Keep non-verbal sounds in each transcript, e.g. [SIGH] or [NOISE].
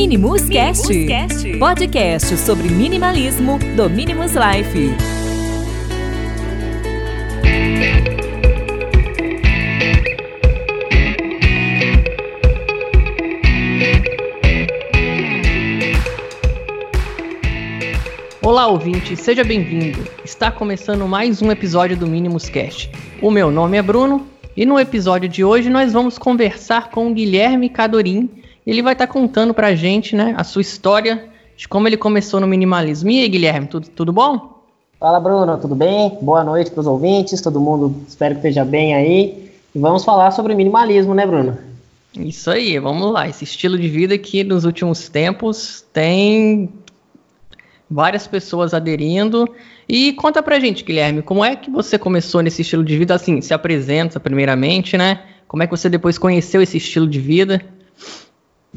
Minimus Cast, podcast sobre minimalismo do Minimus Life. Olá, ouvinte, seja bem-vindo. Está começando mais um episódio do Minimus Cast. O meu nome é Bruno e no episódio de hoje nós vamos conversar com o Guilherme Cadorim. Ele vai estar contando pra gente, né, a sua história de como ele começou no minimalismo. E aí, Guilherme, tudo, tudo bom? Fala, Bruno, tudo bem? Boa noite para os ouvintes, todo mundo espero que esteja bem aí. E vamos falar sobre minimalismo, né, Bruno? Isso aí, vamos lá. Esse estilo de vida que nos últimos tempos tem várias pessoas aderindo. E conta pra gente, Guilherme, como é que você começou nesse estilo de vida? Assim, se apresenta primeiramente, né? Como é que você depois conheceu esse estilo de vida?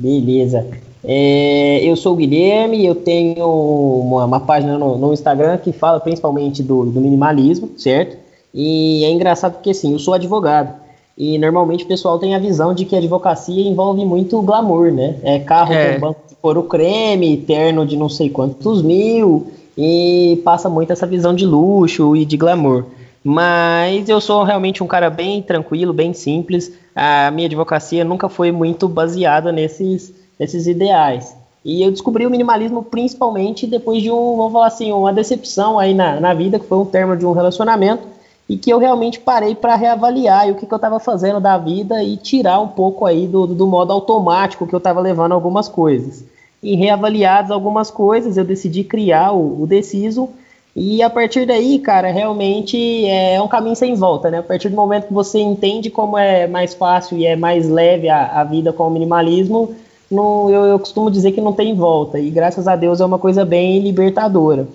Beleza. É, eu sou o Guilherme, eu tenho uma, uma página no, no, Instagram que fala principalmente do, do, minimalismo, certo? E é engraçado porque assim, eu sou advogado. E normalmente o pessoal tem a visão de que a advocacia envolve muito glamour, né? É carro é. com banco de couro creme, terno de não sei quantos mil, e passa muito essa visão de luxo e de glamour. Mas eu sou realmente um cara bem tranquilo, bem simples. A minha advocacia nunca foi muito baseada nesses, nesses ideais. E eu descobri o minimalismo principalmente depois de um, vamos falar assim, uma decepção aí na, na vida, que foi um termo de um relacionamento, e que eu realmente parei para reavaliar o que, que eu estava fazendo da vida e tirar um pouco aí do, do modo automático que eu estava levando algumas coisas. E reavaliadas algumas coisas, eu decidi criar o, o Deciso, e a partir daí, cara, realmente é um caminho sem volta, né? A partir do momento que você entende como é mais fácil e é mais leve a, a vida com o minimalismo, eu, eu costumo dizer que não tem volta. E graças a Deus é uma coisa bem libertadora.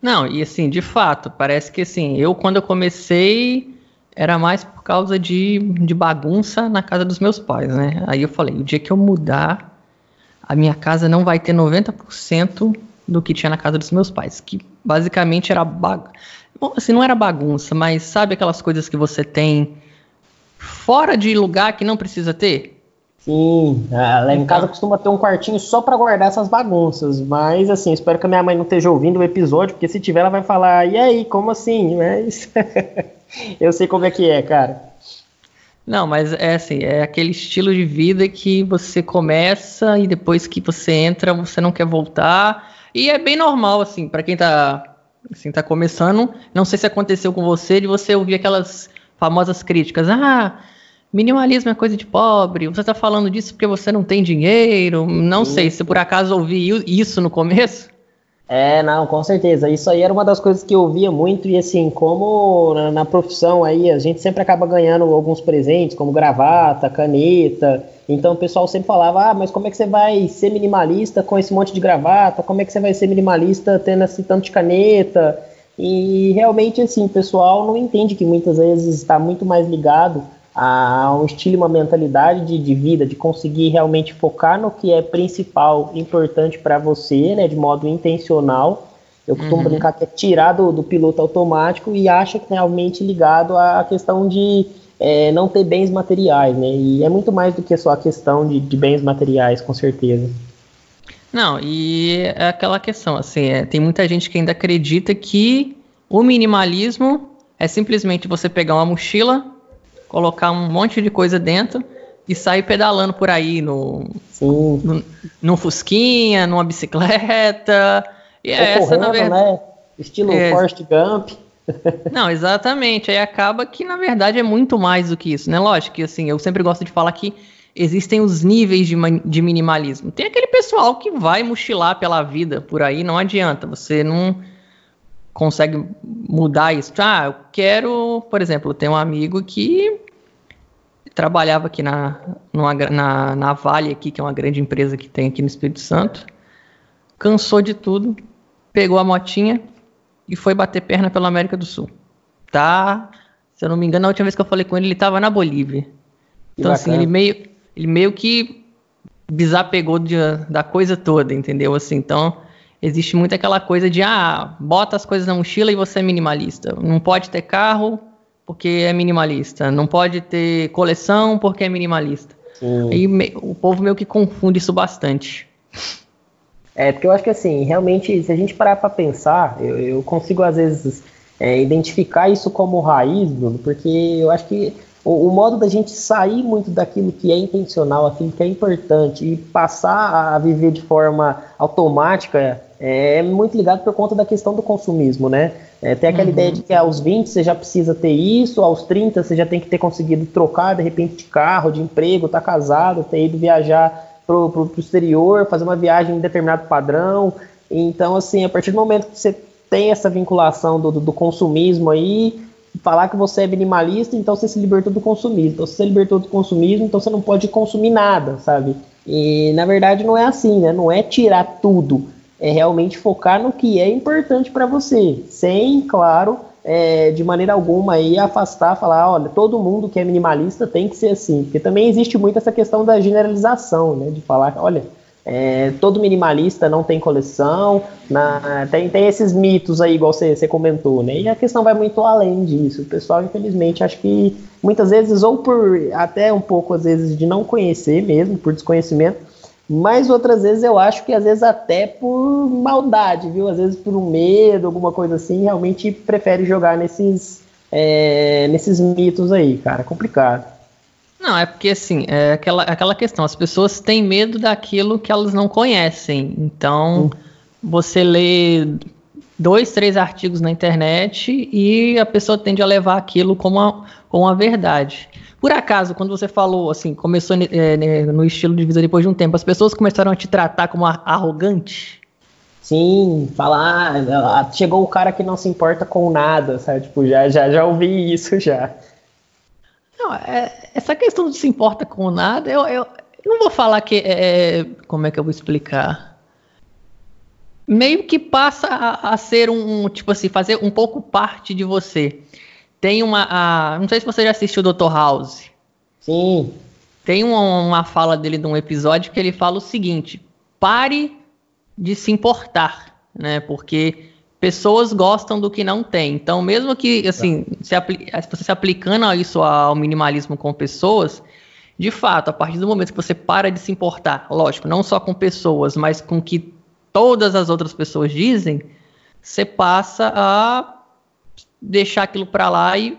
Não, e assim, de fato, parece que assim, eu quando eu comecei era mais por causa de, de bagunça na casa dos meus pais, né? Aí eu falei, o dia que eu mudar, a minha casa não vai ter 90% do que tinha na casa dos meus pais, que basicamente era bagunça. Bom, assim, não era bagunça, mas sabe aquelas coisas que você tem fora de lugar que não precisa ter? Sim, lá em casa costuma ter um quartinho só para guardar essas bagunças, mas assim, espero que a minha mãe não esteja ouvindo o episódio, porque se tiver ela vai falar, e aí, como assim? [LAUGHS] Mas eu sei como é que é, cara. Não, mas é assim, é aquele estilo de vida que você começa e depois que você entra, você não quer voltar. E é bem normal, assim, para quem tá, assim, tá começando. Não sei se aconteceu com você, de você ouvir aquelas famosas críticas. Ah, minimalismo é coisa de pobre, você tá falando disso porque você não tem dinheiro. Não Sim. sei, se por acaso ouvi isso no começo. É, não, com certeza. Isso aí era uma das coisas que eu via muito, e assim, como na, na, profissão aí, a gente sempre acaba ganhando alguns presentes, como gravata, caneta. Então o pessoal sempre falava, ah, mas como é que você vai ser minimalista com esse monte de gravata? Como é que você vai ser minimalista tendo esse tanto de caneta? E realmente, assim, o pessoal não entende que muitas vezes está muito mais ligado a um estilo e uma mentalidade de, de, vida, de conseguir realmente focar no que é principal, importante para você, né, de modo intencional. Eu costumo uhum. brincar que é tirar do, do, piloto automático e acha que é realmente ligado à questão de é, não ter bens materiais, né? E é muito mais do que só a questão de, de bens materiais, com certeza. Não, e é aquela questão, assim, é, tem muita gente que ainda acredita que o minimalismo é simplesmente você pegar uma mochila, colocar um monte de coisa dentro e sair pedalando por aí no, no, no Fusquinha, numa bicicleta. E é essa, na verdade. Né? Estilo é, Forrest Gump. [LAUGHS] Não, exatamente. Aí acaba que, na verdade, é muito mais do que isso, né? Lógico que, assim, eu sempre gosto de falar que existem os níveis de, de minimalismo. Tem aquele pessoal que vai mochilar pela vida por aí, não adianta. Você não consegue mudar isso. Ah, eu quero, por exemplo, tem um amigo que trabalhava aqui na, numa, na, na Vale, aqui, que é uma grande empresa que tem aqui no Espírito Santo, cansou de tudo, pegou a motinha e foi bater perna pela América do Sul. Tá, se eu não me engano, a última vez que eu falei com ele, ele estava na Bolívia. Então, assim, ele meio, ele meio que desapegou de, da coisa toda, entendeu? Assim, então, existe muito aquela coisa de ah, bota as coisas na mochila e você é minimalista. Não pode ter carro porque é minimalista. Não pode ter coleção porque é minimalista. Hum. E me, o povo meio que confunde isso bastante. É, porque eu acho que assim, realmente, se a gente parar para pensar, eu, eu, consigo às vezes é, identificar isso como raiz, Bruno, porque eu acho que o, o, modo da gente sair muito daquilo que é intencional, aquilo que é importante, e passar a viver de forma automática é, é muito ligado por conta da questão do consumismo, né? É, tem aquela uhum. ideia de que aos 20 você já precisa ter isso, aos 30 você já tem que ter conseguido trocar de repente de carro, de emprego, tá casado, ter ido viajar pro, pro, pro exterior, fazer uma viagem em determinado padrão. Então, assim, a partir do momento que você tem essa vinculação do, do, do consumismo aí, falar que você é minimalista, então você se libertou do consumismo. Então, se você se libertou do consumismo, então você não pode consumir nada, sabe? E na verdade não é assim, né? Não é tirar tudo, é realmente focar no que é importante para você, sem, claro, é, de maneira alguma aí afastar, falar, olha, todo mundo que é minimalista tem que ser assim, porque também existe muito essa questão da generalização, né, de falar, olha, é, todo minimalista não tem coleção, na, tem, tem esses mitos aí, igual você, você comentou, né? E a questão vai muito além disso. O pessoal, infelizmente, acho que muitas vezes, ou por até um pouco, às vezes, de não conhecer mesmo, por desconhecimento, mas outras vezes eu acho que às vezes até por maldade, viu? Às vezes por um medo, alguma coisa assim, realmente prefere jogar nesses, é, nesses mitos aí, cara. É complicado. Não, é porque assim, é aquela, aquela questão, as pessoas têm medo daquilo que elas não conhecem. Então, hum. você lê dois, três artigos na internet e a pessoa tende a levar aquilo como uma, como uma verdade. Por acaso, quando você falou, assim, começou é, no estilo de vida depois de um tempo, as pessoas começaram a te tratar como arrogante? Sim, falar, chegou o cara que não se importa com nada, sabe? Tipo, já, já, já ouvi isso já. Não, é, essa questão de se importa com nada, eu, eu, eu não vou falar que é, é, como é que eu vou explicar? Meio que passa a, a ser um, um, tipo assim, fazer um pouco parte de você. Tem uma. A, não sei se você já assistiu o Dr. House. Sim. Tem uma, uma fala dele de um episódio que ele fala o seguinte: pare de se importar, né? Porque pessoas gostam do que não tem. Então, mesmo que assim, se você se aplicando a isso ao minimalismo com pessoas, de fato, a partir do momento que você para de se importar, lógico, não só com pessoas, mas com que todas as outras pessoas dizem, você passa a deixar aquilo para lá e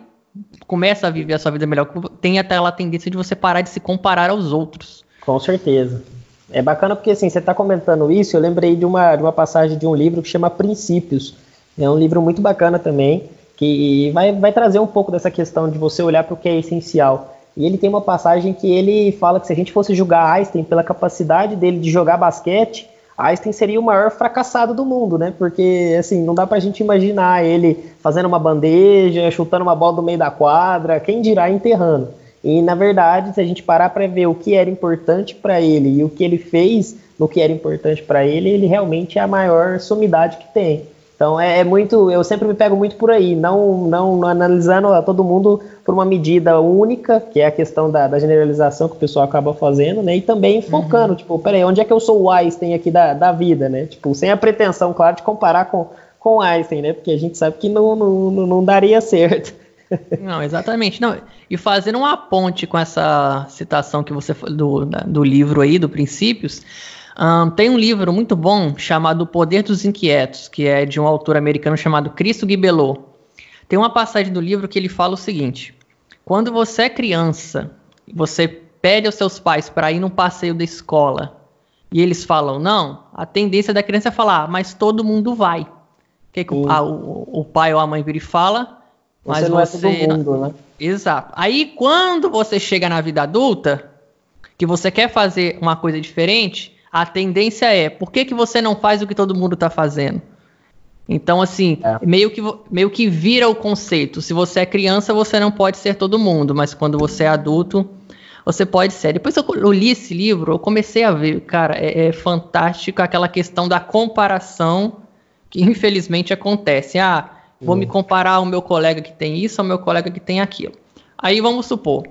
começa a viver a sua vida melhor. Tem até lá a tendência de você parar de se comparar aos outros. Com certeza. É bacana porque assim, você está comentando isso, eu lembrei de uma, de uma passagem de um livro que chama Princípios. É um livro muito bacana também, que vai, vai trazer um pouco dessa questão de você olhar para o que é essencial. E ele tem uma passagem que ele fala que se a gente fosse julgar Einstein pela capacidade dele de jogar basquete, Einstein seria o maior fracassado do mundo, né? Porque, assim, não dá pra gente imaginar ele fazendo uma bandeja, chutando uma bola do meio da quadra, quem dirá enterrando. E, na verdade, se a gente parar para ver o que era importante para ele e o que ele fez no que era importante para ele, ele realmente é a maior sumidade que tem. Então é, é, muito, eu sempre me pego muito por aí, não, não, não analisando a todo mundo por uma medida única, que é a questão da, da generalização que o pessoal acaba fazendo, né? E também focando, uhum. tipo, peraí, onde é que eu sou o Einstein aqui da, da vida, né? Tipo, sem a pretensão, claro, de comparar com, com Einstein, né? Porque a gente sabe que não, não, não daria certo. [LAUGHS] Não, exatamente. Não, e fazendo uma ponte com essa citação que você do, do livro aí, do Princípios, um, tem um livro muito bom chamado O Poder dos Inquietos, que é de um autor americano chamado Cristo Gibelot. Tem uma passagem do livro que ele fala o seguinte: quando você é criança, você pede aos seus pais para ir num passeio da escola e eles falam não, a tendência da criança é falar, ah, mas todo mundo vai. O que, que o, a, o, o, pai ou a mãe vira e fala? Mas você não você... é todo mundo, né? Exato. Aí quando você chega na vida adulta, que você quer fazer uma coisa diferente, a tendência é, por que, que você não faz o que todo mundo está fazendo? Então, assim, é. meio, que, meio que vira o conceito. Se você é criança, você não pode ser todo mundo, mas quando você é adulto, você pode ser. Depois que eu li esse livro, eu comecei a ver, cara, é, é fantástico aquela questão da comparação que infelizmente acontece. Ah, vou me comparar ao meu colega que tem isso, ao meu colega que tem aquilo. Aí vamos supor,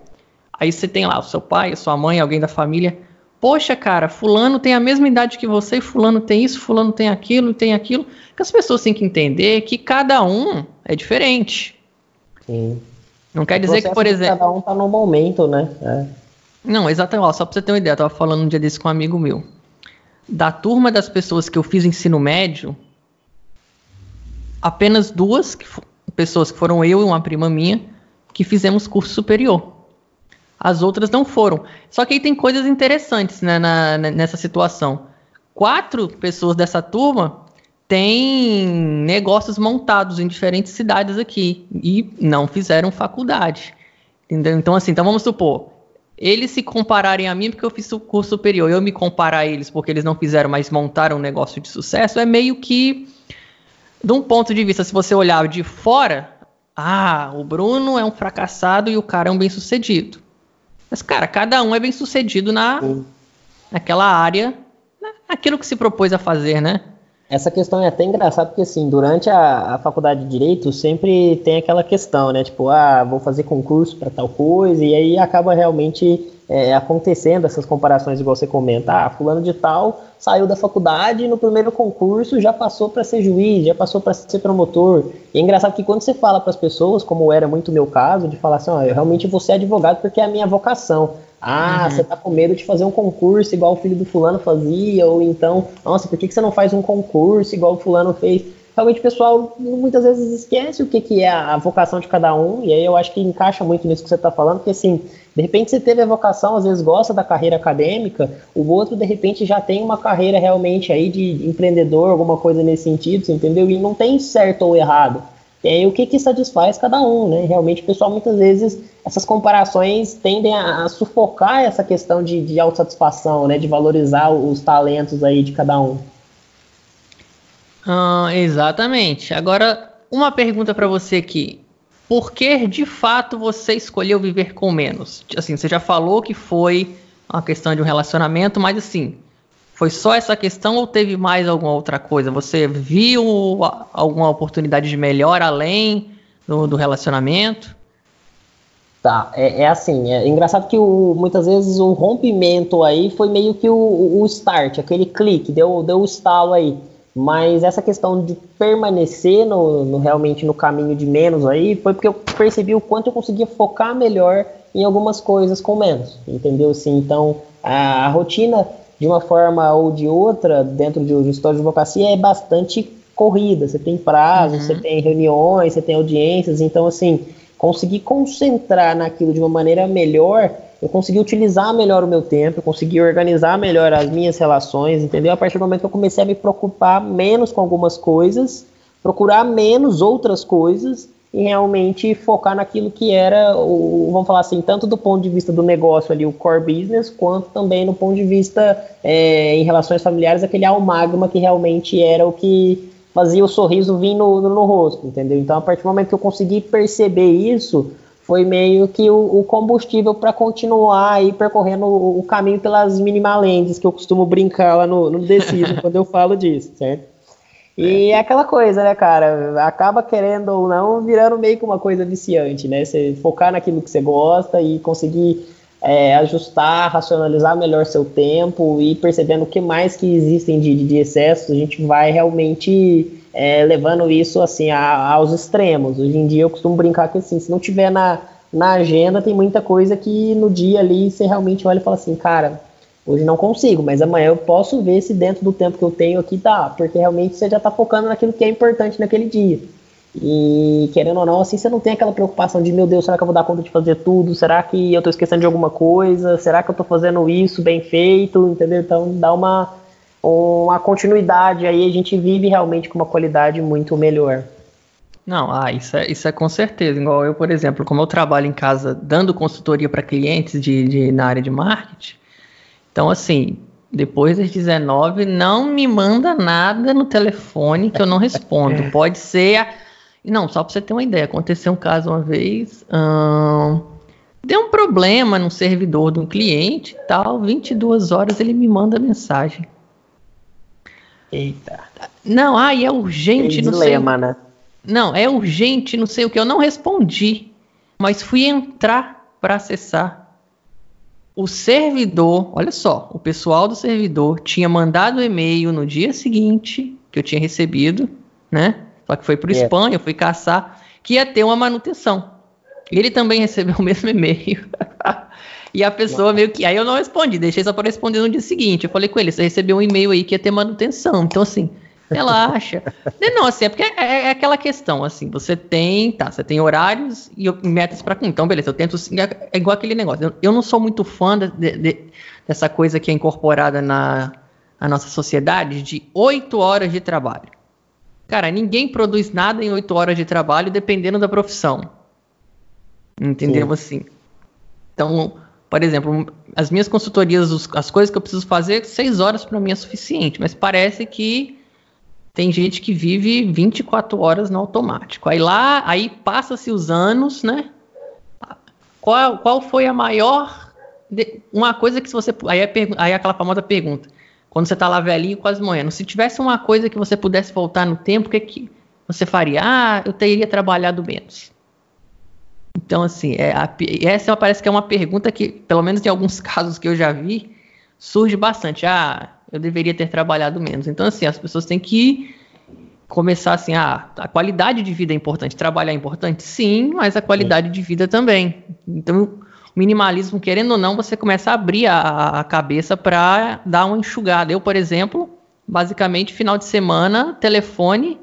aí você tem lá o seu pai, a sua mãe, alguém da família. Poxa, cara, fulano tem a mesma idade que você, fulano tem isso, fulano tem aquilo, tem aquilo. Que as pessoas têm que entender que cada um é diferente. Sim. Não quer dizer que, por exemplo. Cada um tá no momento, né? É. Não, exatamente. Ó, só pra você ter uma ideia, eu tava falando um dia desse com um amigo meu. da turma das pessoas que eu fiz ensino médio, apenas duas que pessoas que foram eu e uma prima minha que fizemos curso superior. As outras não foram. Só que aí tem coisas interessantes né, na, nessa situação. Quatro pessoas dessa turma têm negócios montados em diferentes cidades aqui e não fizeram faculdade. Entendeu? Então, assim, então vamos supor, eles se compararem a mim porque eu fiz o curso superior, eu me comparar a eles porque eles não fizeram, mas montaram um negócio de sucesso, é meio que, de um ponto de vista, se você olhar de fora, ah, o Bruno é um fracassado e o cara é um bem-sucedido. Mas, cara, cada um é bem-sucedido na, naquela área, naquilo que se propôs a fazer, né? Essa questão é até engraçada porque, assim, durante a, a faculdade de Direito sempre tem aquela questão, né? Tipo, ah, vou fazer concurso para tal coisa, e aí acaba realmente é, acontecendo essas comparações, igual você comenta. Ah, fulano de tal saiu da faculdade e no primeiro concurso já passou para ser juiz, já passou para ser promotor. E é engraçado que quando você fala para as pessoas, como era muito o meu caso, de falar assim, ó, eu realmente vou ser advogado porque é a minha vocação. Ah, uhum. você tá com medo de fazer um concurso igual o filho do fulano fazia, ou então, nossa, por que, que você não faz um concurso igual o fulano fez? Realmente o pessoal muitas vezes esquece o que, que é a vocação de cada um, e aí eu acho que encaixa muito nisso que você está falando, porque assim, de repente você teve a vocação, às vezes gosta da carreira acadêmica, o outro de repente já tem uma carreira realmente aí de empreendedor, alguma coisa nesse sentido, entendeu? E não tem certo ou errado. E aí o que, que satisfaz cada um, né? Realmente o pessoal muitas vezes essas comparações tendem a, a sufocar essa questão de, de autossatisfação, né? De valorizar os talentos aí de cada um. Ah, exatamente. Agora, uma pergunta para você aqui. Por que de fato você escolheu viver com menos? Assim, você já falou que foi uma questão de um relacionamento, mas assim, foi só essa questão ou teve mais alguma outra coisa? Você viu alguma oportunidade de melhor além do, do relacionamento? Tá, é, é assim, é engraçado que o, muitas vezes o rompimento aí foi meio que o, o start, aquele clique, deu, deu o estalo aí. Mas essa questão de permanecer no, no, realmente no caminho de menos aí foi porque eu percebi o quanto eu conseguia focar melhor em algumas coisas com menos, entendeu? Assim, então a, a rotina de uma forma ou de outra, dentro de um história de advocacia, é bastante corrida. Você tem prazos, uhum. você tem reuniões, você tem audiências, então, assim, conseguir concentrar naquilo de uma maneira melhor, eu consegui utilizar melhor o meu tempo, eu consegui organizar melhor as minhas relações, entendeu? A partir do momento que eu comecei a me preocupar menos com algumas coisas, procurar menos outras coisas e realmente focar naquilo que era, o, vamos falar assim, tanto do ponto de vista do negócio ali, o core business, quanto também no ponto de vista é, em relações familiares, aquele almagma que realmente era o que fazia o sorriso vir no, no, no, rosto, entendeu? Então, a partir do momento que eu consegui perceber isso, foi meio que o, o combustível para continuar aí percorrendo o, o, caminho pelas minimalendes, que eu costumo brincar lá no, no [LAUGHS] quando eu falo disso, certo? E é aquela coisa, né, cara? Acaba querendo ou não virando meio que uma coisa viciante, né? Você focar naquilo que você gosta e conseguir é, ajustar, racionalizar melhor seu tempo e percebendo o que mais que existem de, de excessos, a gente vai realmente é, levando isso assim a, aos extremos. Hoje em dia eu costumo brincar que assim, se não tiver na, na agenda, tem muita coisa que no dia ali você realmente olha e fala assim, cara, Hoje não consigo, mas amanhã eu posso ver se dentro do tempo que eu tenho aqui tá, porque realmente você já está focando naquilo que é importante naquele dia. E querendo ou não, assim, você não tem aquela preocupação de, meu Deus, será que eu vou dar conta de fazer tudo? Será que eu estou esquecendo de alguma coisa? Será que eu estou fazendo isso bem feito? Entendeu? Então dá uma, uma continuidade aí, a gente vive realmente com uma qualidade muito melhor. Não, ah, isso é, isso é com certeza. Igual eu, por exemplo, como eu trabalho em casa dando consultoria para clientes de, de, na área de marketing, então, assim, depois das 19, não me manda nada no telefone que eu não respondo. [LAUGHS] Pode ser. A... Não, só para você ter uma ideia, aconteceu um caso uma vez. Hum, deu um problema no servidor de um cliente e tal. 22 horas ele me manda mensagem. Eita. Não, ah, é urgente, não dilema, sei. né? Não, é urgente, não sei o que. Eu não respondi, mas fui entrar para acessar o servidor, olha só, o pessoal do servidor tinha mandado o e-mail no dia seguinte que eu tinha recebido, né? Só que foi para o yeah. spam, eu fui caçar, que ia ter uma manutenção. Ele também [LAUGHS] recebeu o mesmo e-mail. E a pessoa meio que. Aí eu não respondi, deixei só para responder no dia seguinte. Eu falei com ele: você recebeu um e-mail aí que ia ter manutenção. Então, assim, relaxa. [LAUGHS] não, assim, é porque é, é, aquela questão, assim, você tem, tá, você tem horários e metas para Então, beleza, eu tento. É, é igual aquele negócio. Eu, eu não sou muito fã de, de, dessa coisa que é incorporada na, na nossa sociedade de oito horas de trabalho. Cara, ninguém produz nada em oito horas de trabalho, dependendo da profissão. Entendeu? Sim. Assim. Então, por exemplo, as minhas consultorias, as coisas que eu preciso fazer, seis horas para mim é suficiente, mas parece que tem gente que vive 24 horas no automático. Aí lá, aí passa-se os anos, né? Qual, qual foi a maior. De, uma coisa que se você. Aí, é, aí é aquela famosa pergunta. Quando você está lá velhinho, quase morrendo. Se tivesse uma coisa que você pudesse voltar no tempo, o que, que você faria? Ah, eu teria trabalhado menos. Então, assim, é, a, essa parece que é uma pergunta que, pelo menos em alguns [LAUGHS] casos que eu já vi, surge bastante. Ah, eu deveria ter trabalhado menos. Então, assim, as pessoas têm que começar assim, ah, a qualidade de vida é importante, trabalhar é importante? Sim, mas a qualidade Sim. de vida também. Então, o minimalismo, querendo ou não, você começa a abrir a, a cabeça para dar uma enxugada. Eu, por exemplo, basicamente, final de semana, telefone,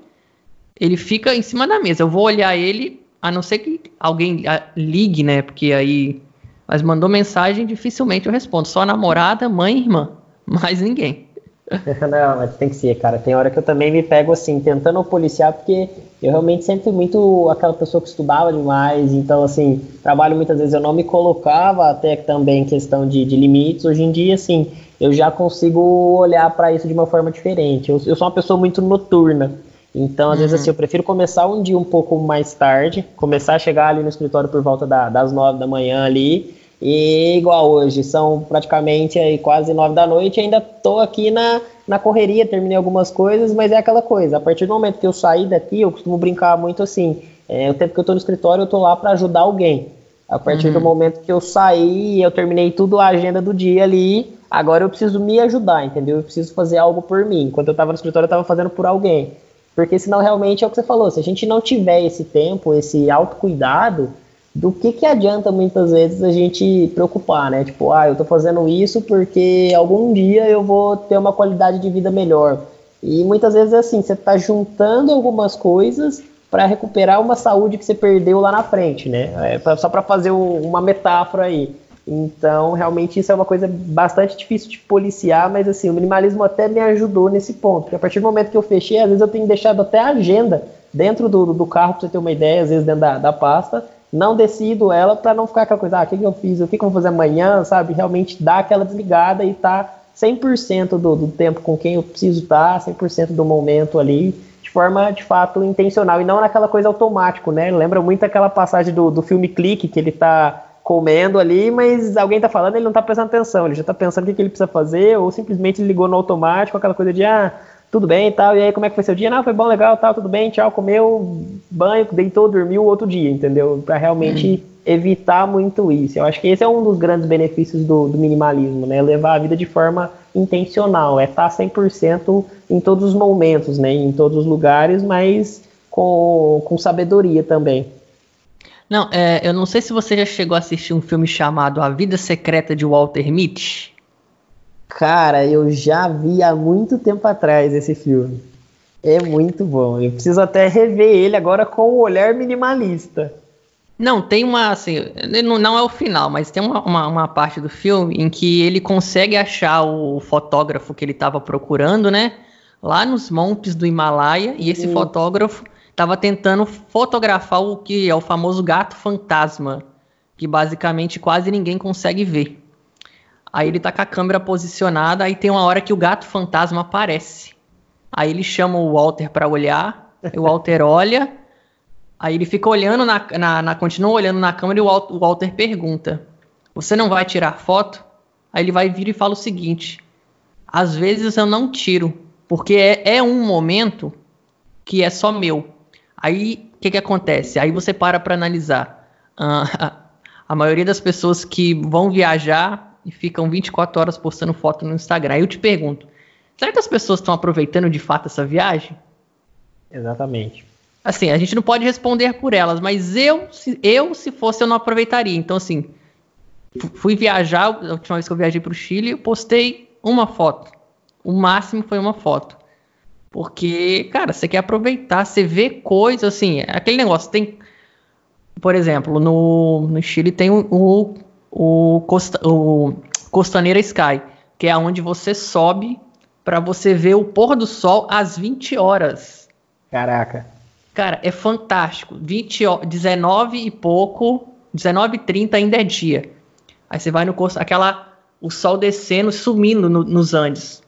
ele fica em cima da mesa. Eu vou olhar ele a não ser que alguém ah, ligue, né? Porque aí. Mas mandou mensagem, dificilmente eu respondo. Só namorada, mãe irmã. [LAUGHS] Mais ninguém. [LAUGHS] não, mas tem que ser, cara. Tem hora que eu também me pego assim, tentando policiar, porque eu realmente sempre fui muito aquela pessoa que estudava demais. Então, assim, trabalho muitas vezes eu não me colocava, até também questão de, de limites. Hoje em dia, assim, eu já consigo olhar para isso de uma forma diferente. Eu, eu sou uma pessoa muito noturna. Então, às uhum. vezes, assim, eu prefiro começar um dia um pouco mais tarde, começar a chegar ali no escritório por volta da, das nove da manhã ali, e igual hoje, são praticamente aí quase nove da noite, ainda tô aqui na, na correria, terminei algumas coisas, mas é aquela coisa, a partir do momento que eu saí daqui, eu costumo brincar muito assim, é, o tempo que eu tô no escritório, eu tô lá para ajudar alguém. A partir uhum. do momento que eu saí, eu terminei tudo a agenda do dia ali, agora eu preciso me ajudar, entendeu? Eu preciso fazer algo por mim. Enquanto eu tava no escritório, eu tava fazendo por alguém. Porque senão realmente é o que você falou, se a gente não tiver esse tempo, esse autocuidado, do que que adianta muitas vezes a gente preocupar, né? Tipo, ah, eu tô fazendo isso porque algum dia eu vou ter uma qualidade de vida melhor. E muitas vezes é assim, você tá juntando algumas coisas para recuperar uma saúde que você perdeu lá na frente, né? É, só para fazer uma metáfora aí. Então, realmente, isso é uma coisa bastante difícil de policiar, mas assim, o minimalismo até me ajudou nesse ponto. Porque a partir do momento que eu fechei, às vezes eu tenho deixado até a agenda dentro do, do carro, para você ter uma ideia, às vezes dentro da, da pasta, não decido ela para não ficar aquela coisa, ah, o que, que eu fiz, o que, que eu vou fazer amanhã, sabe? Realmente dar aquela desligada e tá 100% do, do tempo com quem eu preciso estar, tá, 100% do momento ali, de forma, de fato, intencional, e não naquela coisa automático, né? Lembra muito aquela passagem do, do filme Clique, que ele tá comendo ali, mas alguém tá falando, ele não tá prestando atenção, ele já tá pensando o que, que ele precisa fazer, ou simplesmente ligou no automático, aquela coisa de, ah, tudo bem e tal, e aí como é que foi seu dia? Não, foi bom, legal, tal, tudo bem, tchau, comeu, banho, deitou, dormiu outro dia, entendeu? Para realmente uhum. evitar muito isso. Eu acho que esse é um dos grandes benefícios do, do minimalismo, né? Levar a vida de forma intencional, é estar 100% em todos os momentos, né? Em todos os lugares, mas com, com sabedoria também. Não, é, eu não sei se você já chegou a assistir um filme chamado A Vida Secreta de Walter Mitty. Cara, eu já vi há muito tempo atrás esse filme. É muito bom. Eu preciso até rever ele agora com o olhar minimalista. Não, tem uma, assim, não, não é o final, mas tem uma, uma, uma, parte do filme em que ele consegue achar o fotógrafo que ele estava procurando, né? Lá nos montes do Himalaia, e esse hum. fotógrafo estava tentando fotografar o que é o famoso gato fantasma, que basicamente quase ninguém consegue ver. Aí ele tá com a câmera posicionada, aí tem uma hora que o gato fantasma aparece. Aí ele chama o Walter para olhar, o Walter [LAUGHS] olha, aí ele fica olhando na, na, na continua olhando na câmera e o Walter, pergunta: "Você não vai tirar foto?" Aí ele vai vir e fala o seguinte: "Às vezes eu não tiro, porque é, é um momento que é só meu. Aí o que, que acontece? Aí você para para analisar. Uh, [LAUGHS] a, maioria das pessoas que vão viajar e ficam 24 horas postando foto no Instagram. Aí eu te pergunto: será que as pessoas estão aproveitando de fato essa viagem? Exatamente. Assim, a gente não pode responder por elas, mas eu, se, eu, se fosse, eu não aproveitaria. Então, assim, fui viajar, a última vez que eu viajei para o Chile, eu postei uma foto. O máximo foi uma foto. Porque, cara, você quer aproveitar, você vê coisas assim, aquele negócio, tem. Por exemplo, no, no Chile tem o, o, o, Costa, o Costaneira Sky, que é onde você sobe para você ver o pôr do sol às 20 horas. Caraca. Cara, é fantástico. 20, 19 e pouco, 19 e 30 ainda é dia. Aí você vai no aquela o sol descendo, sumindo no, nos Andes.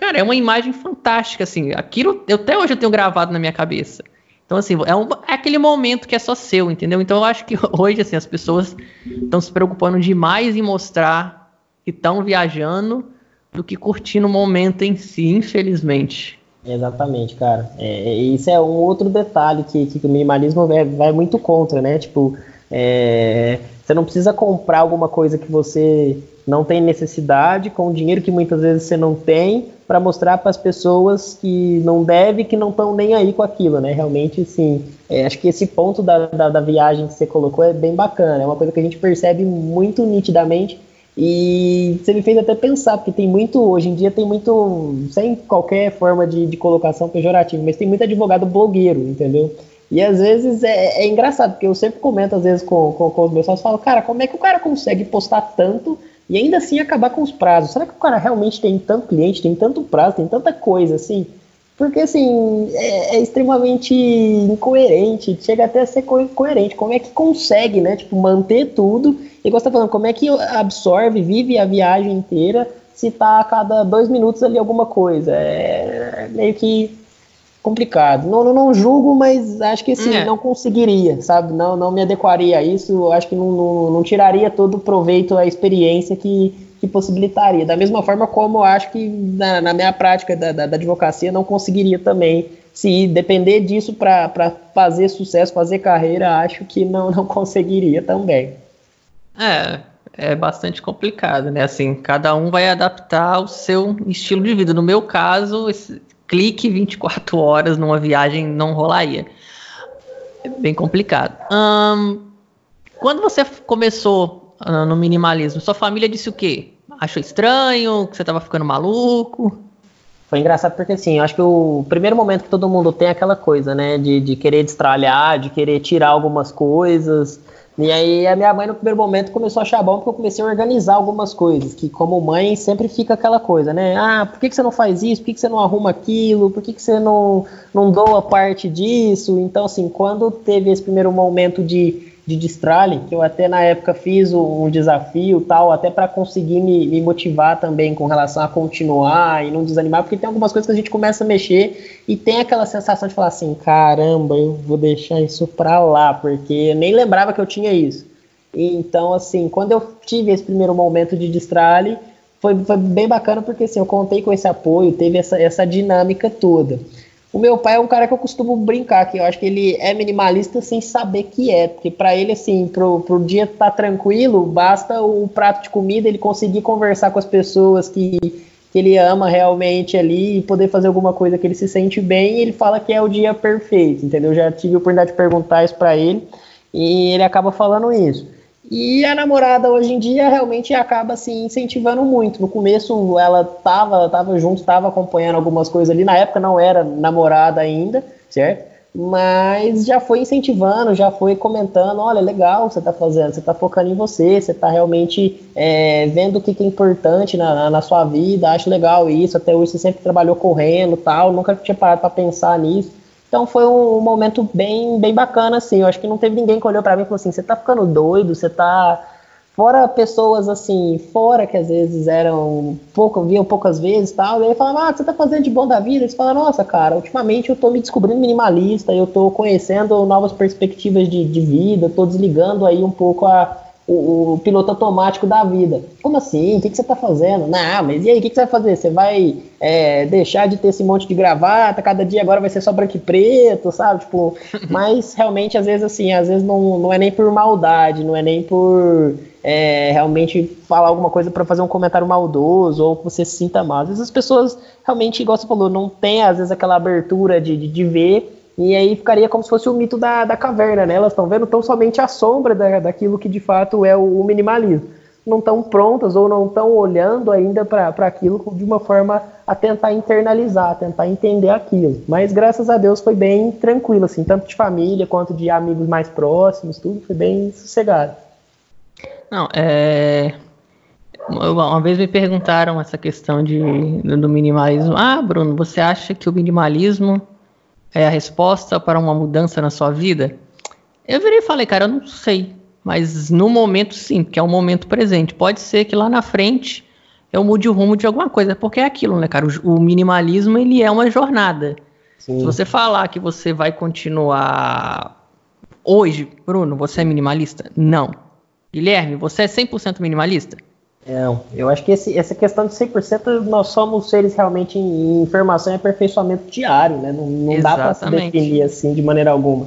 Cara, é uma imagem fantástica, assim. Aquilo, eu, até hoje eu tenho gravado na minha cabeça. Então, assim, é, um, é, aquele momento que é só seu, entendeu? Então, eu acho que [LAUGHS] hoje, assim, as pessoas estão se preocupando demais em mostrar que estão viajando do que curtindo o momento em si, infelizmente. Exatamente, cara. É, é, isso é um outro detalhe que, que o minimalismo vai, vai muito contra, né? Tipo, é, você não precisa comprar alguma coisa que você não tem necessidade, com dinheiro que muitas vezes você não tem, para mostrar para as pessoas que não deve, que não estão nem aí com aquilo, né? Realmente, sim. É, acho que esse ponto da, da, da viagem que você colocou é bem bacana. É uma coisa que a gente percebe muito nitidamente e você me fez até pensar, porque tem muito, hoje em dia tem muito, sem qualquer forma de, de colocação pejorativa, mas tem muito advogado blogueiro, entendeu? E às vezes é, é engraçado, porque eu sempre comento, às vezes, com, com, com os meus sócios, falo, cara, como é que o cara consegue postar tanto e ainda assim acabar com os prazos? Será que o cara realmente tem tanto cliente, tem tanto prazo, tem tanta coisa assim? Porque, assim, é, é, extremamente incoerente, chega até a ser co coerente. Como é que consegue, né, tipo, manter tudo? E você tá falando, como é que absorve, vive a viagem inteira se tá a cada dois minutos ali alguma coisa? É, é meio que complicado. Não, não, não, julgo, mas acho que, assim, é. não conseguiria, sabe? Não, não me adequaria a isso. Acho que não, não, não tiraria todo o proveito, a experiência que que possibilitaria. Da mesma forma como acho que na, na minha prática da, da, da, advocacia não conseguiria também. Se depender disso para fazer sucesso, fazer carreira, acho que não, não [LAUGHS] conseguiria também. É, é bastante complicado, né? Assim, cada um vai adaptar o seu estilo de vida. No meu caso, esse clique 24 horas numa viagem não rolaria. É bem complicado. Quando você começou uh, no minimalismo, sua família disse o quê? Achou estranho? Que você tava ficando maluco? Foi engraçado porque, assim, eu acho que o primeiro momento que todo mundo tem é aquela coisa, né? De, de querer destralhar, de querer tirar algumas coisas. E aí a minha mãe, no primeiro momento, começou a achar bom porque eu comecei a organizar algumas coisas. Que, como mãe, sempre fica aquela coisa, né? Ah, por que, que você não faz isso? Por que, que você não arruma aquilo? Por que, que você não, não doa parte disso? Então, assim, quando teve esse primeiro momento de de Distrale, que eu até na época fiz um desafio tal, até para conseguir me, me, motivar também com relação a continuar e não desanimar, porque tem algumas coisas que a gente começa a mexer e tem aquela sensação de falar assim, caramba, eu vou deixar isso para lá, porque eu nem lembrava que eu tinha isso. Então, assim, quando eu tive esse primeiro momento de Distrale, foi, foi bem bacana porque assim, eu contei com esse apoio, teve essa, essa dinâmica toda. O meu pai é um cara que eu costumo brincar, que eu acho que ele é minimalista sem saber que é, porque para ele, assim, pro, pro dia estar tá tranquilo, basta o prato de comida, ele conseguir conversar com as pessoas que, que ele ama realmente ali e poder fazer alguma coisa que ele se sente bem, ele fala que é o dia perfeito, entendeu? Eu já tive a oportunidade de perguntar isso para ele, e ele acaba falando isso. E a namorada hoje em dia realmente acaba se assim, incentivando muito. No começo ela tava, tava junto, estava acompanhando algumas coisas ali. Na época não era namorada ainda, certo? Mas já foi incentivando, já foi comentando, olha, legal você está fazendo, você está focando em você, você está realmente é, vendo o que, que, é importante na, na, na, sua vida, acho legal isso, até hoje você sempre trabalhou correndo tal, nunca tinha parado para pensar nisso. Então foi um, momento bem, bem bacana, assim. Eu acho que não teve ninguém que olhou para mim e falou assim: você tá ficando doido, você tá. Fora pessoas assim, fora que às vezes eram pouco, viam poucas vezes tal, e aí falava, ah, você tá fazendo de bom da vida? Eles falam, nossa, cara, ultimamente eu tô me descobrindo minimalista, eu tô conhecendo novas perspectivas de, de vida, tô desligando aí um pouco a, o, o, piloto automático da vida. Como assim? O que, que você está fazendo? Não, mas e aí, o que, que você vai fazer? Você vai é, deixar de ter esse monte de gravata, cada dia agora vai ser só branco e preto, sabe? Tipo, [LAUGHS] mas realmente, às vezes, assim, às vezes não, não é nem por maldade, não é nem por é, realmente falar alguma coisa para fazer um comentário maldoso ou que você se sinta mal. Às vezes as pessoas realmente, igual você falou, não tem, às vezes, aquela abertura de, de, de ver e aí ficaria como se fosse o mito da, da caverna, né? Elas estão vendo tão somente a sombra da, daquilo que de fato é o, o minimalismo. não estão prontas ou não estão olhando ainda para aquilo de uma forma a tentar internalizar, tentar entender aquilo. Mas graças a Deus foi bem tranquilo, assim, tanto de família quanto de amigos mais próximos, tudo foi bem sossegado. Não, é. Uma vez me perguntaram essa questão de, do minimalismo. Ah, Bruno, você acha que o minimalismo é a resposta para uma mudança na sua vida? Eu virei e falei, cara, eu não sei. Mas no momento, sim, porque é o momento presente. Pode ser que lá na frente eu mude o rumo de alguma coisa, porque é aquilo, né, cara? O, o minimalismo, ele é uma jornada. Sim. Se você falar que você vai continuar hoje, Bruno, você é minimalista? Não. Guilherme, você é 100% minimalista? Não, eu acho que esse, essa questão de 100% nós somos seres realmente em, informação e aperfeiçoamento diário, né? Não, não dá para se definir assim de maneira alguma.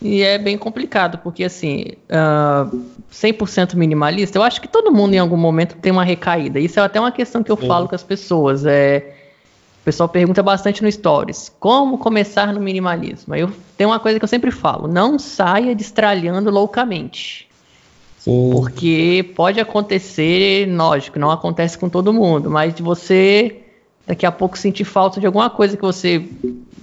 E é bem complicado, porque assim, uh, 100% minimalista, eu acho que todo mundo em algum momento tem uma recaída. Isso é até uma questão que eu Sim. falo com as pessoas. É, o pessoal pergunta bastante no Stories: como começar no minimalismo? Eu tenho uma coisa que eu sempre falo: não saia destralhando loucamente. Sim. Porque pode acontecer, lógico, não acontece com todo mundo, mas de você daqui a pouco sentir falta de alguma coisa que você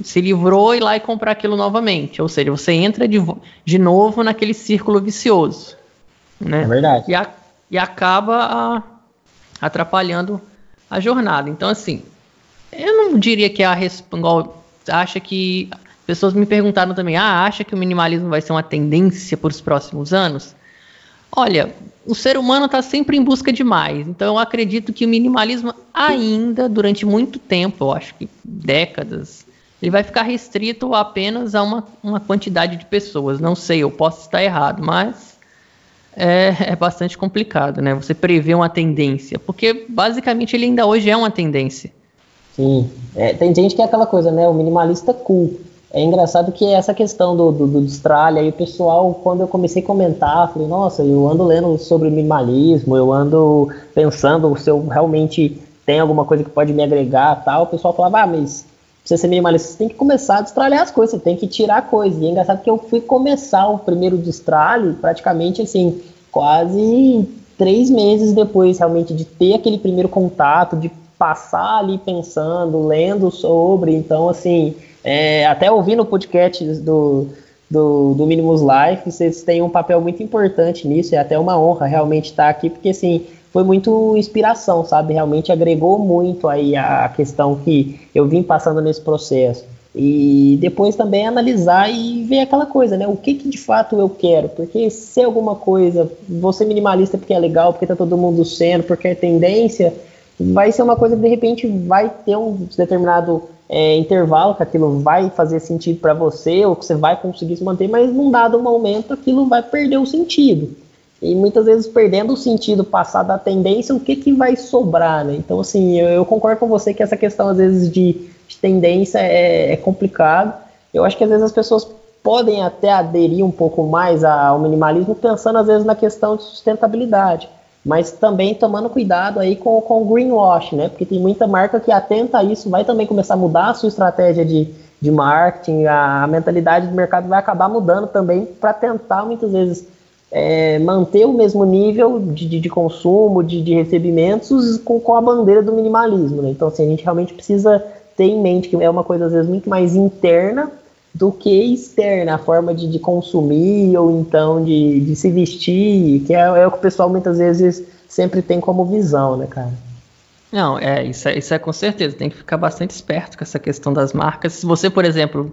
se livrou e lá e comprar aquilo novamente. Ou seja, você entra de, de novo naquele círculo vicioso. Né? É verdade. E, a, e acaba a, atrapalhando a jornada. Então, assim, eu não diria que é a resposta. Acha que. Pessoas me perguntaram também: ah, acha que o minimalismo vai ser uma tendência para os próximos anos? Olha, o ser humano está sempre em busca de mais. Então, eu acredito que o minimalismo, ainda durante muito tempo, eu acho que décadas, ele vai ficar restrito apenas a uma, uma quantidade de pessoas. Não sei, eu posso estar errado, mas é, é bastante complicado, né? Você prever uma tendência, porque basicamente ele ainda hoje é uma tendência. Sim, é, tem gente que é aquela coisa, né? O minimalista cool. É engraçado que essa questão do, do, do aí o pessoal, quando eu comecei a comentar, falei, nossa, eu ando lendo sobre minimalismo, eu ando pensando se eu realmente tem alguma coisa que pode me agregar tal. O pessoal falava, ah, mas você ser minimalista, você tem que começar a destralhar as coisas, você tem que tirar coisas. E é engraçado que eu fui começar o primeiro destralhe praticamente assim, quase três meses depois realmente de ter aquele primeiro contato, de passar ali pensando, lendo sobre. Então, assim, é, até ouvindo o podcast do, do, do Minimus Life, vocês têm um papel muito importante nisso, é até uma honra realmente estar aqui, porque assim, foi muito inspiração, sabe? Realmente agregou muito aí a questão que eu vim passando nesse processo. E depois também analisar e ver aquela coisa, né? O que, que de fato eu quero? Porque se alguma coisa, você minimalista porque é legal, porque tá todo mundo sendo, porque é tendência, vai ser uma coisa que de repente vai ter um determinado é, intervalo que aquilo vai fazer sentido para você ou que você vai conseguir se manter, mas num dado momento aquilo vai perder o sentido. E muitas vezes perdendo o sentido, passar da tendência, o que, que vai sobrar, né? Então, assim, eu, eu concordo com você que essa questão, às vezes, de, de tendência é, é complicado. Eu acho que, às vezes, as pessoas podem até aderir um pouco mais ao minimalismo, pensando, às vezes, na questão de sustentabilidade. Mas também tomando cuidado aí com, com o greenwash, né? Porque tem muita marca que atenta a isso, vai também começar a mudar a sua estratégia de, de marketing, a, a mentalidade do mercado vai acabar mudando também para tentar, muitas vezes, é, manter o mesmo nível de, de, de consumo, de, de recebimentos com, com, a bandeira do minimalismo. Né? Então, assim, a gente realmente precisa ter em mente que é uma coisa, às vezes, muito mais interna do que externa, a forma de, de consumir ou então de, de se vestir, que é, é, o que o pessoal muitas vezes sempre tem como visão, né, cara? Não, é isso, é, isso é com certeza, tem que ficar bastante esperto com essa questão das marcas. Se você, por exemplo,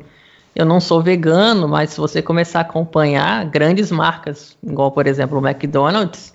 eu não sou vegano, mas se você começar a acompanhar grandes marcas, igual por exemplo o McDonald's,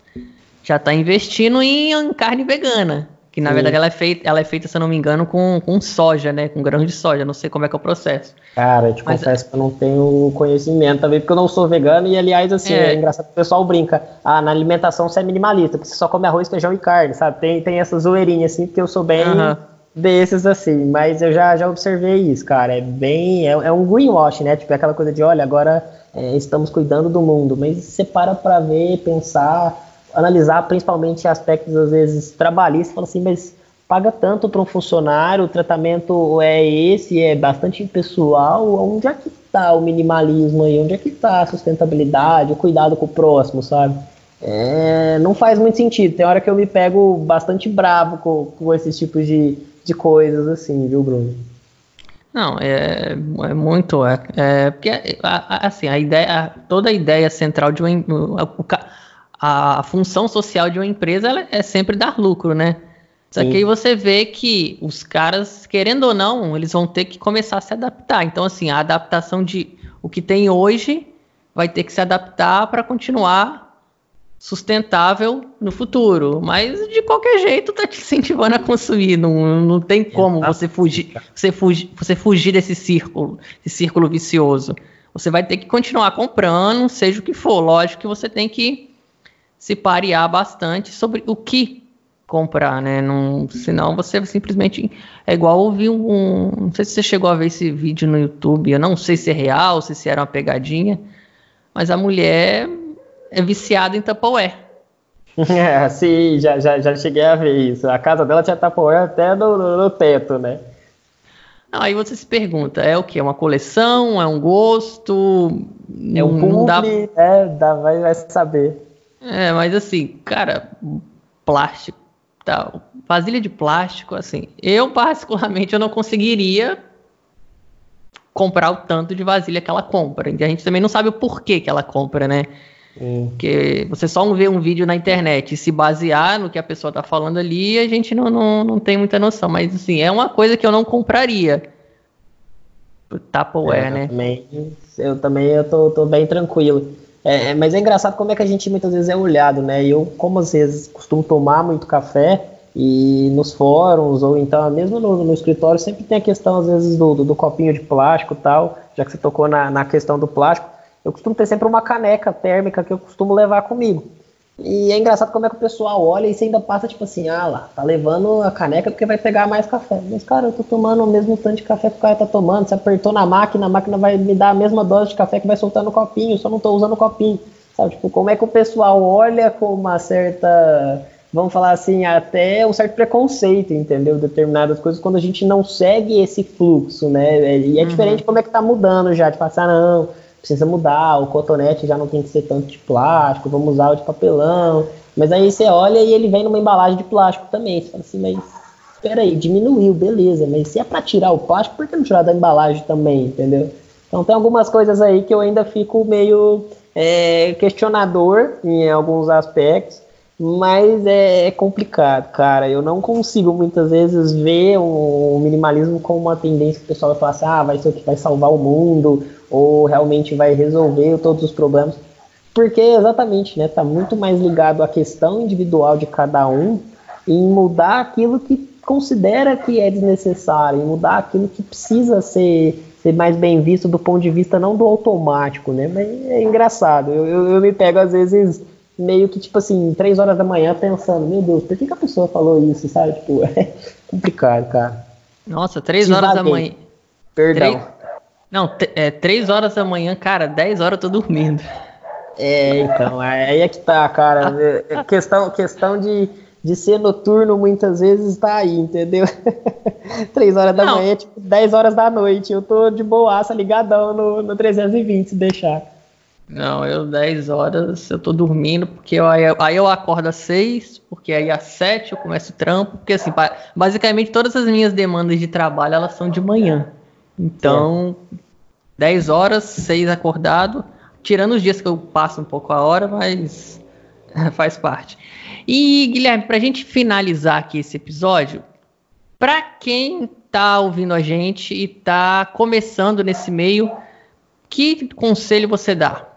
já está investindo em carne vegana. Que na Sim. verdade ela é, feita, ela é feita, se eu não me engano, com, com soja, né? Com grãos de soja. Não sei como é que é o processo. Cara, eu te Mas, confesso que eu não tenho conhecimento também, porque eu não sou vegano e, aliás, assim, é, é engraçado que o pessoal brinca. Ah, na alimentação você é minimalista, porque você só come arroz, feijão e carne, sabe? Tem, tem essa zoeirinha, assim, porque eu sou bem. Uh -huh desses assim, mas eu já, já observei isso, cara. É bem. É, é um greenwash, né? Tipo, é aquela coisa de, olha, agora é, estamos cuidando do mundo. Mas você para pra ver, pensar, analisar principalmente aspectos, às vezes, trabalhistas, fala assim, mas paga tanto para um funcionário, o tratamento é esse, é bastante impessoal, onde é que está o minimalismo aí? Onde é que está a sustentabilidade, o cuidado com o próximo, sabe? é, não faz muito sentido. Tem hora que eu me pego bastante bravo com, com esses tipos de, de coisas, assim, viu, Bruno? Não, é, é muito. É, é porque, assim, a ideia, toda a ideia central de uma. A, a função social de uma empresa é sempre dar lucro, né? Só que aí você vê que os caras, querendo ou não, eles vão ter que começar a se adaptar. Então, assim, a adaptação de o que tem hoje vai ter que se adaptar para continuar sustentável no futuro. Mas de qualquer jeito tá te incentivando a consumir. Não, não tem como você fugir, você fugir, você fugir desse círculo, esse círculo vicioso. Você vai ter que continuar comprando, seja o que for. Lógico que você tem que se parear bastante sobre o que comprar, né? Não, senão você simplesmente é igual ouvir um, não sei se você chegou a ver esse vídeo no YouTube, eu não sei se é real, se era uma pegadinha, mas a mulher é viciada em Tupperware. [LAUGHS] É, sim, já, já, já cheguei a ver isso. A casa dela tinha Tupperware até no, no, no teto, né? Aí você se pergunta, é o que? É uma coleção? É um gosto? É um publi, dá... é, dá, vai, vai saber. É, mas assim, cara, plástico, tal, vasilha de plástico, assim, eu particularmente eu não conseguiria comprar o tanto de vasilha que ela compra. E a gente também não sabe o porquê que ela compra, né? Porque você só vê um vídeo na internet e se basear no que a pessoa está falando ali, a gente não, não, não tem muita noção. Mas, assim, é uma coisa que eu não compraria. Tupperware, é, né? Também, eu também eu tô, tô bem tranquilo. É, é, mas é engraçado como é que a gente muitas vezes é olhado, né? Eu, como às vezes costumo tomar muito café, e nos fóruns, ou então mesmo no, no escritório, sempre tem a questão, às vezes, do, do, do copinho de plástico tal, já que você tocou na, na questão do plástico eu costumo ter sempre uma caneca térmica que eu costumo levar comigo. E é engraçado como é que o pessoal olha e você ainda passa tipo assim, ah lá, tá levando a caneca porque vai pegar mais café. Mas, cara, eu tô tomando o mesmo tanto de café que o cara tá tomando. Você apertou na máquina, a máquina vai me dar a mesma dose de café que vai soltar no copinho, só não tô usando o copinho. Sabe, tipo, como é que o pessoal olha com uma certa, vamos falar assim, até um certo preconceito, entendeu? Determinadas coisas quando a gente não segue esse fluxo, né? E é uhum. diferente como é que tá mudando já, de passar, não precisa mudar, o cotonete já não tem que ser tanto de plástico, vamos usar o de papelão. Mas aí você olha e ele vem numa embalagem de plástico também. Você fala assim, mas espera aí, diminuiu, beleza, mas se é para tirar o plástico, por que não tirar da embalagem também, entendeu? Então tem algumas coisas aí que eu ainda fico meio é, questionador em alguns aspectos, mas é, é, complicado, cara. Eu não consigo muitas vezes ver o, minimalismo como uma tendência que o pessoal vai falar assim, ah, vai ser o que vai salvar o mundo, ou realmente vai resolver todos os problemas. Porque exatamente, né, tá muito mais ligado à questão individual de cada um em mudar aquilo que considera que é desnecessário, em mudar aquilo que precisa ser, ser mais bem visto do ponto de vista não do automático, né? Mas é engraçado. Eu, eu, eu me pego às vezes meio que tipo assim, três horas da manhã pensando, meu Deus, por que, que a pessoa falou isso, sabe? Tipo, [LAUGHS] é complicado, cara. Nossa, três horas da manhã. Perdão. Três... Não, é, três horas da manhã, cara, dez horas eu tô dormindo. É, então, aí é que tá, cara. [LAUGHS] É questão, questão de, de ser noturno muitas vezes tá aí, entendeu? [LAUGHS] Três horas da Não. manhã, tipo, dez horas da noite. Eu tô de boaça, ligadão no, no 320, se deixar. Não, eu 10 horas eu tô dormindo, porque eu, aí, aí eu acordo às 6, porque aí às 7 eu começo o trampo, porque assim, basicamente todas as minhas demandas de trabalho elas são de manhã. Então, é. 10 horas, 6 acordado, tirando os dias que eu passo um pouco a hora, mas [LAUGHS] faz parte. E, Guilherme, para a gente finalizar aqui esse episódio, para quem está ouvindo a gente e está começando nesse meio, que conselho você dá?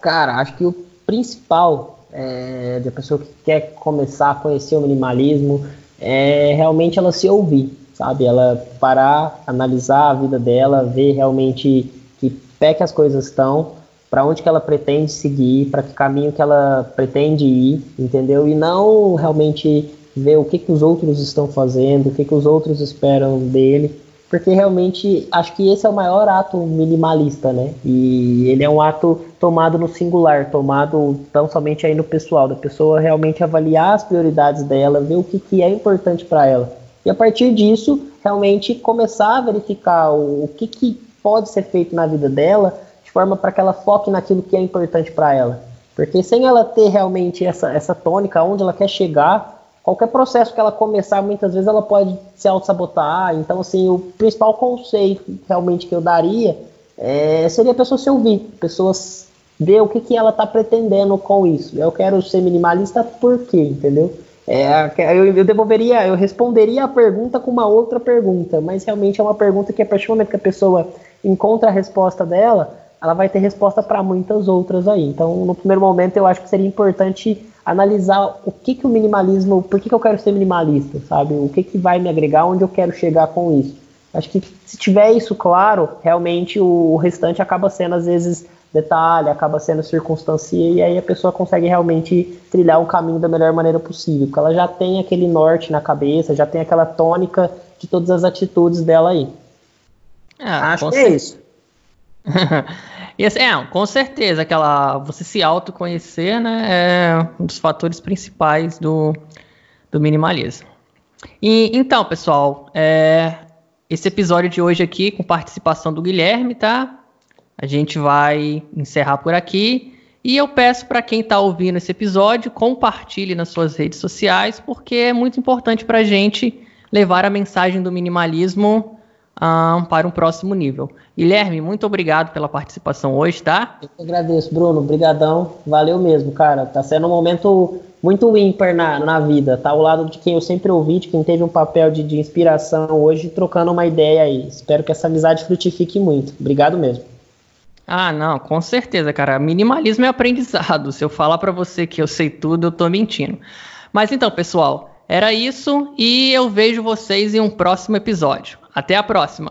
Cara, acho que o principal é, da pessoa que quer começar a conhecer o minimalismo é realmente ela se ouvir sabe? Ela parar, analisar a vida dela, ver realmente que pé que as coisas estão, para onde que ela pretende seguir, para que caminho que ela pretende ir, entendeu? E não realmente ver o que, que os outros estão fazendo, o que, que os outros esperam dele, porque realmente acho que esse é o maior ato minimalista, né? E ele é um ato tomado no singular, tomado tão somente aí no pessoal, da pessoa realmente avaliar as prioridades dela, ver o que, que é importante para ela. E a partir disso, realmente começar a verificar o, o que, que pode ser feito na vida dela, de forma para que ela foque naquilo que é importante para ela. Porque sem ela ter realmente essa, essa tônica, onde ela quer chegar, qualquer processo que ela começar, muitas vezes ela pode se auto-sabotar. Então, assim, o principal conceito realmente que eu daria é, seria a pessoa se ouvir, pessoas ver o que, que ela está pretendendo com isso. Eu quero ser minimalista por quê, entendeu? É, eu, eu, devolveria, eu responderia a pergunta com uma outra pergunta, mas realmente é uma pergunta que a partir do momento que a pessoa encontra a resposta dela, ela vai ter resposta para muitas outras aí. Então, no primeiro momento, eu acho que seria importante analisar o que, que o minimalismo, por que, que eu quero ser minimalista, sabe? O que, que vai me agregar, onde eu quero chegar com isso. Acho que se tiver isso claro, realmente o restante acaba sendo, às vezes, detalhe, acaba sendo circunstância, e aí a pessoa consegue realmente trilhar o caminho da melhor maneira possível, porque ela já tem aquele norte na cabeça, já tem aquela tônica de todas as atitudes dela aí. Ah, Acho que é isso. [LAUGHS] e assim, é, com certeza, aquela você se autoconhecer, né, é um dos fatores principais do, do minimalismo. E, então, pessoal, é, esse episódio de hoje aqui, com participação do Guilherme, tá? A gente vai encerrar por aqui. E eu peço para quem está ouvindo esse episódio, compartilhe nas suas redes sociais, porque é muito importante para a gente levar a mensagem do minimalismo um, para um próximo nível. Guilherme, muito obrigado pela participação hoje, tá? Eu que agradeço, Bruno. Obrigadão. Valeu mesmo, cara. Tá sendo um momento muito ímpar na, na vida. Tá ao lado de quem eu sempre ouvi, de quem teve um papel de, de inspiração hoje, trocando uma ideia aí. Espero que essa amizade frutifique muito. Obrigado mesmo. Ah, não, com certeza, cara. Minimalismo é aprendizado. Se eu falar para você que eu sei tudo, eu tô mentindo. Mas então, pessoal, era isso e eu vejo vocês em um próximo episódio. Até a próxima.